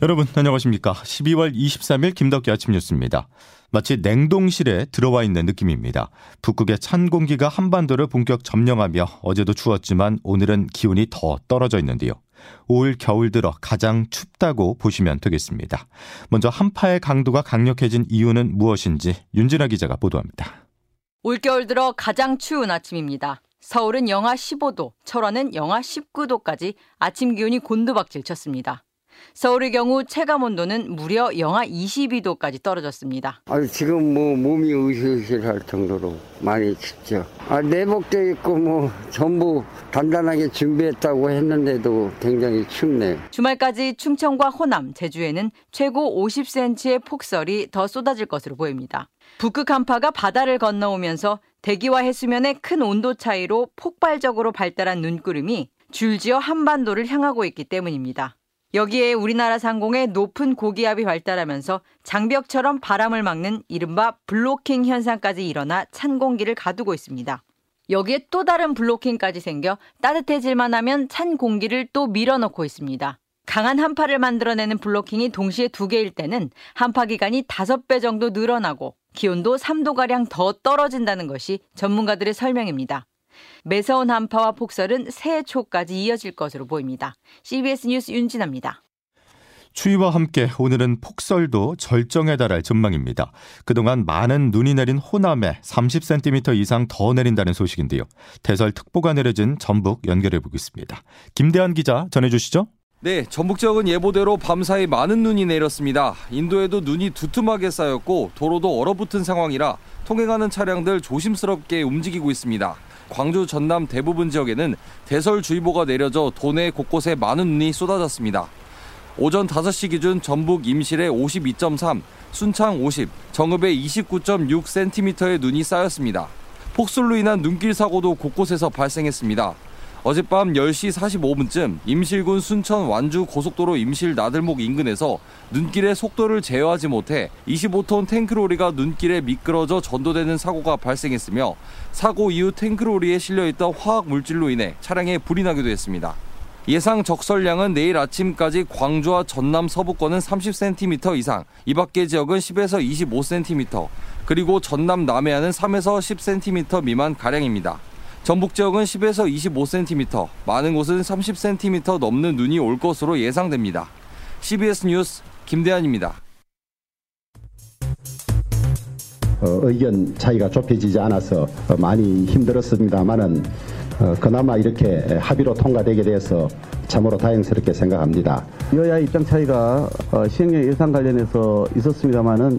여러분 안녕하십니까? 12월 23일 김덕기 아침 뉴스입니다. 마치 냉동실에 들어와 있는 느낌입니다. 북극의 찬 공기가 한반도를 본격 점령하며 어제도 추웠지만 오늘은 기온이 더 떨어져 있는데요. 올 겨울 들어 가장 춥다고 보시면 되겠습니다. 먼저 한파의 강도가 강력해진 이유는 무엇인지 윤진아 기자가 보도합니다. 올겨울 들어 가장 추운 아침입니다. 서울은 영하 15도, 철원은 영하 19도까지 아침 기온이 곤두박질 쳤습니다. 서울의 경우 체감 온도는 무려 영하 22도까지 떨어졌습니다. 아 지금 뭐 몸이 으실으실할 정도로 많이 춥죠. 아 내복도 있고 뭐 전부 단단하게 준비했다고 했는데도 굉장히 춥네요. 주말까지 충청과 호남, 제주에는 최고 50cm의 폭설이 더 쏟아질 것으로 보입니다. 북극 한파가 바다를 건너오면서 대기와 해수면의 큰 온도 차이로 폭발적으로 발달한 눈구름이 줄지어 한반도를 향하고 있기 때문입니다. 여기에 우리나라 상공에 높은 고기압이 발달하면서 장벽처럼 바람을 막는 이른바 블로킹 현상까지 일어나 찬 공기를 가두고 있습니다. 여기에 또 다른 블로킹까지 생겨 따뜻해질만 하면 찬 공기를 또 밀어넣고 있습니다. 강한 한파를 만들어내는 블로킹이 동시에 두 개일 때는 한파 기간이 다섯 배 정도 늘어나고 기온도 3도가량 더 떨어진다는 것이 전문가들의 설명입니다. 매서운 한파와 폭설은 새해 초까지 이어질 것으로 보입니다. CBS 뉴스 윤진아입니다. 추위와 함께 오늘은 폭설도 절정에 달할 전망입니다. 그동안 많은 눈이 내린 호남에 30cm 이상 더 내린다는 소식인데요. 대설특보가 내려진 전북 연결해 보겠습니다. 김대한 기자 전해주시죠. 네, 전북 지역은 예보대로 밤사이 많은 눈이 내렸습니다. 인도에도 눈이 두툼하게 쌓였고 도로도 얼어붙은 상황이라 통행하는 차량들 조심스럽게 움직이고 있습니다. 광주 전남 대부분 지역에는 대설주의보가 내려져 도내 곳곳에 많은 눈이 쏟아졌습니다. 오전 5시 기준 전북 임실에 52.3, 순창 50, 정읍에 29.6cm의 눈이 쌓였습니다. 폭설로 인한 눈길 사고도 곳곳에서 발생했습니다. 어젯밤 10시 45분쯤 임실군 순천 완주 고속도로 임실 나들목 인근에서 눈길의 속도를 제어하지 못해 25톤 탱크로리가 눈길에 미끄러져 전도되는 사고가 발생했으며 사고 이후 탱크로리에 실려있던 화학 물질로 인해 차량에 불이 나기도 했습니다. 예상 적설량은 내일 아침까지 광주와 전남 서부권은 30cm 이상, 이 밖의 지역은 10에서 25cm, 그리고 전남 남해안은 3에서 10cm 미만 가량입니다. 전북 지역은 10에서 25cm, 많은 곳은 30cm 넘는 눈이 올 것으로 예상됩니다. CBS 뉴스 김대한입니다. 어, 의견 차이가 좁혀지지 않아서 어, 많이 힘들었습니다만은 어, 그나마 이렇게 합의로 통과되게 돼서 참으로 다행스럽게 생각합니다. 여야 입장 차이가 어, 시행령 예산 관련해서 있었습니다만은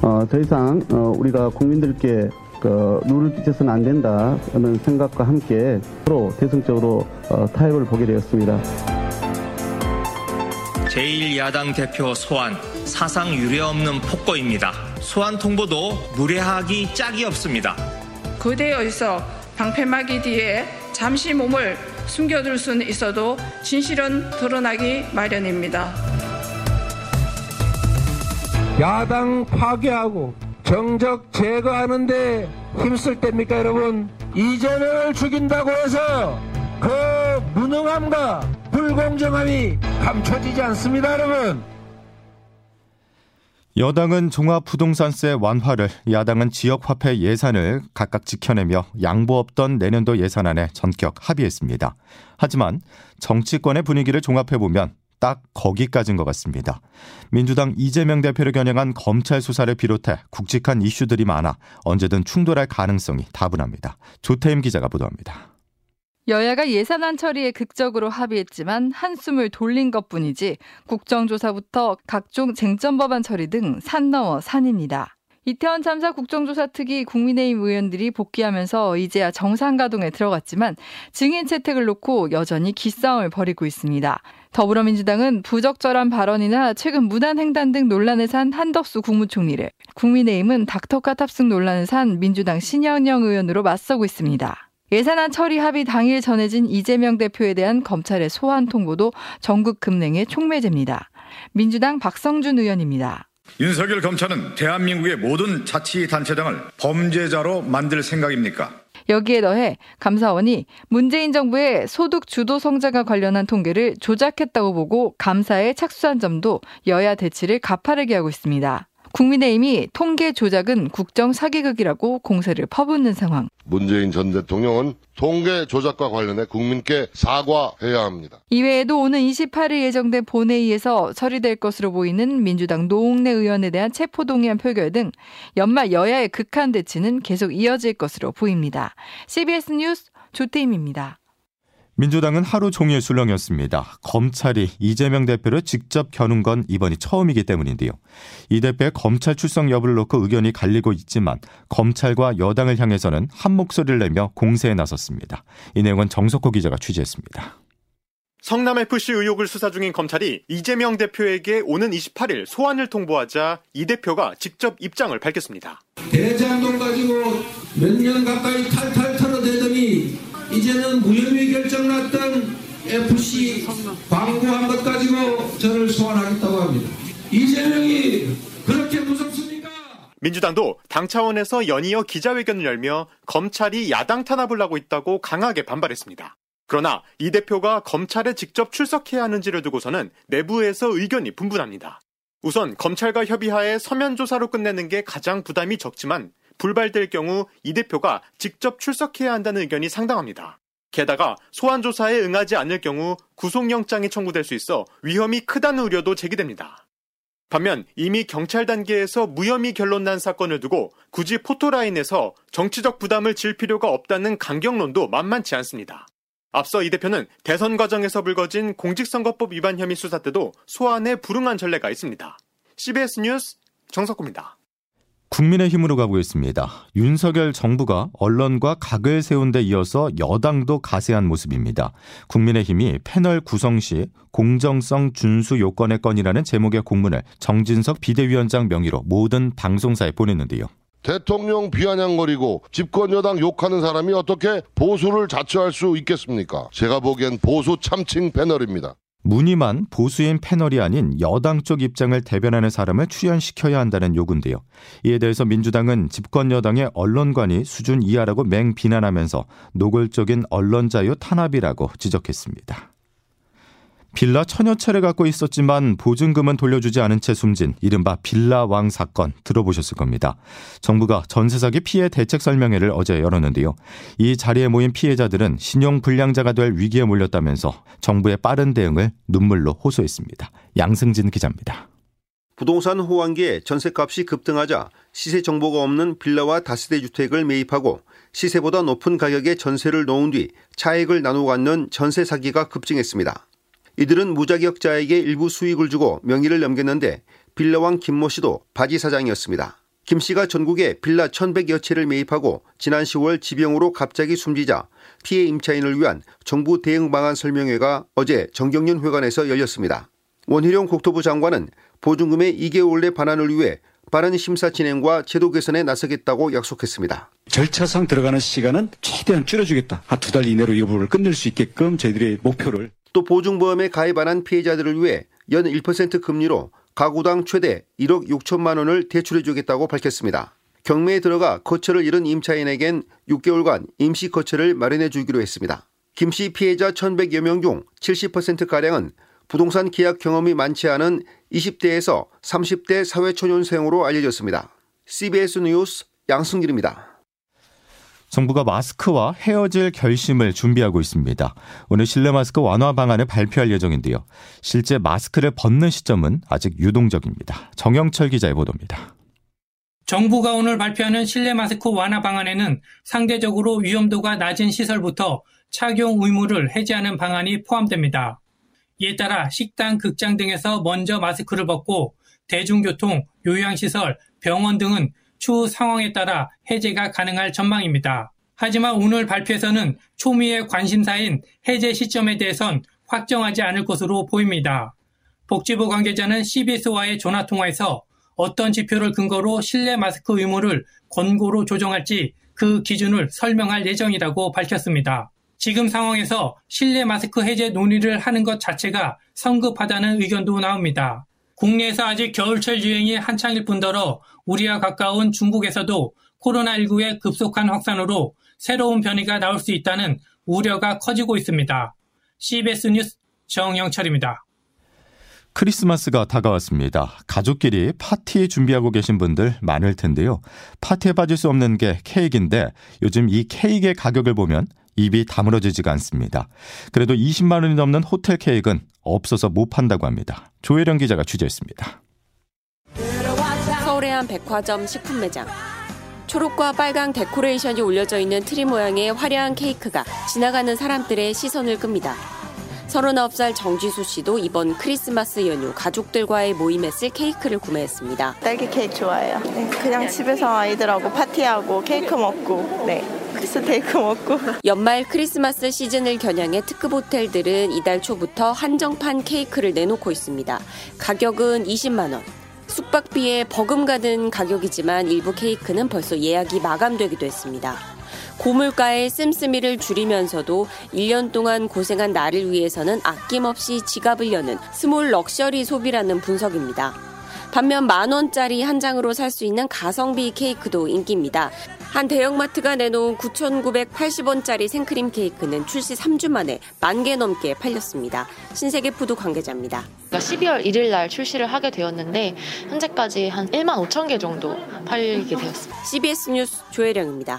어, 더 이상 어, 우리가 국민들께 그 눈을 비춰서는 안 된다는 생각과 함께 서로 대승적으로 어, 타협을 보게 되었습니다. 제1야당 대표 소환 사상 유례없는 폭거입니다. 소환 통보도 무례하기 짝이 없습니다. 거대에서 방패막이 뒤에 잠시 몸을 숨겨둘 수는 있어도 진실은 드러나기 마련입니다. 야당 파괴하고 정적 제거하는데 힘쓸 때입니까 여러분? 이재명을 죽인다고 해서 그 무능함과 불공정함이 감춰지지 않습니다 여러분. 여당은 종합부동산세 완화를, 야당은 지역화폐 예산을 각각 지켜내며 양보 없던 내년도 예산안에 전격 합의했습니다. 하지만 정치권의 분위기를 종합해보면 딱 거기까지인 것 같습니다. 민주당 이재명 대표를 겨냥한 검찰 수사를 비롯해 굵직한 이슈들이 많아 언제든 충돌할 가능성이 다분합니다. 조태임 기자가 보도합니다. 여야가 예산안 처리에 극적으로 합의했지만 한숨을 돌린 것뿐이지 국정조사부터 각종 쟁점 법안 처리 등 산 넘어 산입니다. 이태원 참사 국정조사 특위 국민의힘 의원들이 복귀하면서 이제야 정상 가동에 들어갔지만 증인 채택을 놓고 여전히 기싸움을 벌이고 있습니다. 더불어민주당은 부적절한 발언이나 최근 무단 횡단 등 논란을 산 한덕수 국무총리를, 국민의힘은 닥터카 탑승 논란을 산 민주당 신현영 의원으로 맞서고 있습니다. 예산안 처리 합의 당일 전해진 이재명 대표에 대한 검찰의 소환 통보도 전국 급냉의 촉매제입니다. 민주당 박성준 의원입니다. 윤석열 검찰은 대한민국의 모든 자치단체장을 범죄자로 만들 생각입니까? 여기에 더해 감사원이 문재인 정부의 소득 주도 성장과 관련한 통계를 조작했다고 보고 감사에 착수한 점도 여야 대치를 가파르게 하고 있습니다. 국민의힘이 통계 조작은 국정 사기극이라고 공세를 퍼붓는 상황. 문재인 전 대통령은 통계 조작과 관련해 국민께 사과해야 합니다. 이외에도 오는 28일 예정된 본회의에서 처리될 것으로 보이는 민주당 노웅래 의원에 대한 체포동의안 표결 등 연말 여야의 극한 대치는 계속 이어질 것으로 보입니다. CBS 뉴스 조태임입니다. 민주당은 하루 종일 술렁이었습니다. 검찰이 이재명 대표를 직접 겨눈 건 이번이 처음이기 때문인데요. 이 대표의 검찰 출석 여부를 놓고 의견이 갈리고 있지만 검찰과 여당을 향해서는 한 목소리를 내며 공세에 나섰습니다. 이 내용은 정석호 기자가 취재했습니다. 성남FC 의혹을 수사 중인 검찰이 이재명 대표에게 오는 28일 소환을 통보하자 이 대표가 직접 입장을 밝혔습니다. 대장동 가지고 몇 년 가까이 탈탈 털어대더니 이제는 무혐의 결정 났던 FC 광고한 것 가지고 저를 소환하겠다고 합니다. 이재명이 그렇게 무섭습니까? 민주당도 당 차원에서 연이어 기자회견을 열며 검찰이 야당 탄압을 하고 있다고 강하게 반발했습니다. 그러나 이 대표가 검찰에 직접 출석해야 하는지를 두고서는 내부에서 의견이 분분합니다. 우선 검찰과 협의하에 서면 조사로 끝내는 게 가장 부담이 적지만 불발될 경우 이 대표가 직접 출석해야 한다는 의견이 상당합니다. 게다가 소환 조사에 응하지 않을 경우 구속영장이 청구될 수 있어 위험이 크다는 우려도 제기됩니다. 반면 이미 경찰 단계에서 무혐의 결론 난 사건을 두고 굳이 포토라인에서 정치적 부담을 질 필요가 없다는 강경론도 만만치 않습니다. 앞서 이 대표는 대선 과정에서 불거진 공직선거법 위반 혐의 수사 때도 소환에 불응한 전례가 있습니다. CBS 뉴스 정석구입니다. 국민의힘으로 가보겠습니다. 윤석열 정부가 언론과 각을 세운 데 이어서 여당도 가세한 모습입니다. 국민의힘이 패널 구성 시 공정성 준수 요건의 건이라는 제목의 공문을 정진석 비대위원장 명의로 모든 방송사에 보냈는데요. 대통령 비아냥거리고 집권 여당 욕하는 사람이 어떻게 보수를 자처할 수 있겠습니까? 제가 보기엔 보수 참칭 패널입니다. 무늬만 보수인 패널이 아닌 여당 쪽 입장을 대변하는 사람을 출연시켜야 한다는 요구인데요. 이에 대해서 민주당은 집권 여당의 언론관이 수준 이하라고 맹 비난하면서 노골적인 언론 자유 탄압이라고 지적했습니다. 빌라 천여 채를 갖고 있었지만 보증금은 돌려주지 않은 채 숨진 이른바 빌라왕 사건 들어보셨을 겁니다. 정부가 전세 사기 피해 대책 설명회를 어제 열었는데요. 이 자리에 모인 피해자들은 신용 불량자가 될 위기에 몰렸다면서 정부의 빠른 대응을 눈물로 호소했습니다. 양승진 기자입니다. 부동산 호황기에 전세값이 급등하자 시세 정보가 없는 빌라와 다세대 주택을 매입하고 시세보다 높은 가격에 전세를 놓은 뒤 차액을 나누어 갖는 전세 사기가 급증했습니다. 이들은 무자격자에게 일부 수익을 주고 명의를 넘겼는데 빌라왕 김모 씨도 바지 사장이었습니다. 김 씨가 전국에 빌라 1100여 채를 매입하고 지난 10월 지병으로 갑자기 숨지자 피해 임차인을 위한 정부 대응 방안 설명회가 어제 정경련 회관에서 열렸습니다. 원희룡 국토부 장관은 보증금의 2개월 내 반환을 위해 빠른 심사 진행과 제도 개선에 나서겠다고 약속했습니다. 절차상 들어가는 시간은 최대한 줄여주겠다. 한 두 달 이내로 이 부분을 끝낼 수 있게끔 저희들의 목표를 또 보증보험에 가입 안한 피해자들을 위해 연 1% 금리로 가구당 최대 1억 6천만 원을 대출해 주겠다고 밝혔습니다. 경매에 들어가 거처를 잃은 임차인에겐 6개월간 임시 거처를 마련해 주기로 했습니다. 김 씨 피해자 1,100여 명 중 70%가량은 부동산 계약 경험이 많지 않은 20대에서 30대 사회초년생으로 알려졌습니다. CBS 뉴스 양승길입니다. 정부가 마스크와 헤어질 결심을 준비하고 있습니다. 오늘 실내 마스크 완화 방안을 발표할 예정인데요. 실제 마스크를 벗는 시점은 아직 유동적입니다. 정영철 기자의 보도입니다. 정부가 오늘 발표하는 실내 마스크 완화 방안에는 상대적으로 위험도가 낮은 시설부터 착용 의무를 해제하는 방안이 포함됩니다. 이에 따라 식당, 극장 등에서 먼저 마스크를 벗고 대중교통, 요양시설, 병원 등은 추후 상황에 따라 해제가 가능할 전망입니다. 하지만 오늘 발표에서는 초미의 관심사인 해제 시점에 대해선 확정하지 않을 것으로 보입니다. 복지부 관계자는 CBS와의 전화 통화에서 어떤 지표를 근거로 실내 마스크 의무를 권고로 조정할지 그 기준을 설명할 예정이라고 밝혔습니다. 지금 상황에서 실내 마스크 해제 논의를 하는 것 자체가 성급하다는 의견도 나옵니다. 국내에서 아직 겨울철 유행이 한창일 뿐더러 우리와 가까운 중국에서도 코로나19의 급속한 확산으로 새로운 변이가 나올 수 있다는 우려가 커지고 있습니다. CBS 뉴스 정영철입니다. 크리스마스가 다가왔습니다. 가족끼리 파티 준비하고 계신 분들 많을 텐데요. 파티에 빠질 수 없는 게 케이크인데 요즘 이 케이크의 가격을 보면 입이 다물어지지가 않습니다. 그래도 20만 원이 넘는 호텔 케이크는 없어서 못 판다고 합니다. 조혜령 기자가 취재했습니다. 서울의 한 백화점 식품 매장. 초록과 빨강 데코레이션이 올려져 있는 트리 모양의 화려한 케이크가 지나가는 사람들의 시선을 끕니다. 39살 정지수 씨도 이번 크리스마스 연휴 가족들과의 모임에 쓸 케이크를 구매했습니다. 딸기 케이크 좋아해요. 네, 그냥 집에서 아이들하고 파티하고 케이크 먹고, 네. 스테이크 먹고. 연말 크리스마스 시즌을 겨냥해 특급 호텔들은 이달 초부터 한정판 케이크를 내놓고 있습니다. 가격은 20만 원. 숙박비에 버금가는 가격이지만 일부 케이크는 벌써 예약이 마감되기도 했습니다. 고물가에 씀씀이를 줄이면서도 1년 동안 고생한 나를 위해서는 아낌없이 지갑을 여는 small luxury 소비라는 분석입니다. 반면 만 원짜리 한 장으로 살 수 있는 가성비 케이크도 인기입니다. 한 대형마트가 내놓은 9,980원짜리 생크림 케이크는 출시 3주 만에 만 개 넘게 팔렸습니다. 신세계 푸드 관계자입니다. 12월 그러니까 1일 날 출시를 하게 되었는데 현재까지 한 1만 5천 개 정도 팔리게 되었습니다. CBS 뉴스 조혜령입니다.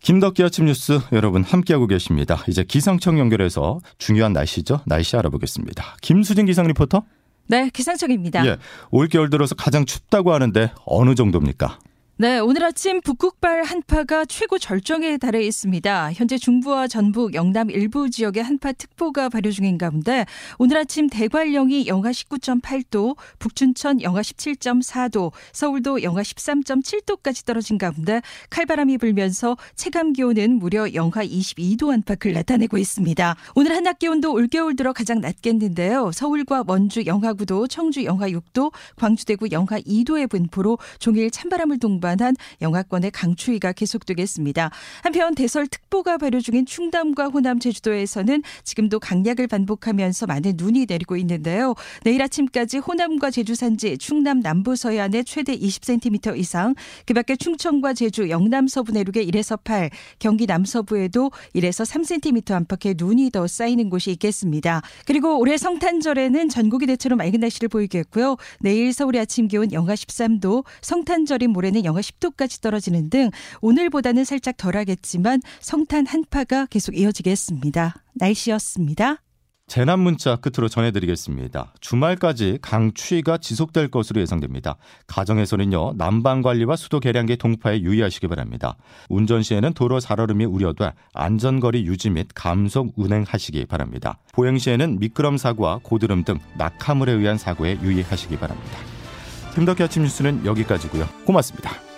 김덕기 아침 뉴스 여러분 함께하고 계십니다. 이제 기상청 연결해서 중요한 날씨죠. 날씨 알아보겠습니다. 김수진 기상 리포터. 네, 기상청입니다. 예, 올겨울 들어서 가장 춥다고 하는데 어느 정도입니까? 네, 오늘 아침 북극발 한파가 최고 절정에 달해 있습니다. 현재 중부와 전북, 영남 일부 지역에 한파 특보가 발효 중인 가운데 오늘 아침 대관령이 영하 19.8도, 북춘천 영하 17.4도, 서울도 영하 13.7도까지 떨어진 가운데 칼바람이 불면서 체감 기온은 무려 영하 22도 안팎을 나타내고 있습니다. 오늘 한낮 기온도 올겨울 들어 가장 낮겠는데요. 서울과 원주 영하 9도, 청주 영하 6도, 광주 대구 영하 2도의 분포로 종일 찬바람을 동반 동반한 영하권의 강추위가 계속되겠습니다. 한편 대설 특보가 발효 중인 충남과 호남 제주도에서는 지금도 강약을 반복하면서 많은 눈이 내리고 있는데요. 내일 아침까지 호남과 제주 산지, 충남 남부 서해안에 최대 20cm 이상, 그밖에 충청과 제주, 영남 서부 내륙에 1에서 8, 경기 남서부에도 1에서 3cm 안팎의 눈이 더 쌓이는 곳이 있겠습니다. 그리고 올해 성탄절에는 전국이 대체로 맑은 날씨를 보이겠고요. 내일 서울의 아침 기온 영하 13도, 성탄절인 모레는 영하 영하 10도까지 떨어지는 등 오늘보다는 살짝 덜하겠지만 성탄 한파가 계속 이어지겠습니다. 날씨였습니다. 재난 문자 끝으로 전해드리겠습니다. 주말까지 강추위가 지속될 것으로 예상됩니다. 가정에서는요 난방 관리와 수도 계량기 동파에 유의하시기 바랍니다. 운전 시에는 도로 살얼음이 우려돼 안전거리 유지 및 감속 운행하시기 바랍니다. 보행 시에는 미끄럼 사고와 고드름 등 낙하물에 의한 사고에 유의하시기 바랍니다. 김덕기 아침 뉴스는 여기까지고요. 고맙습니다.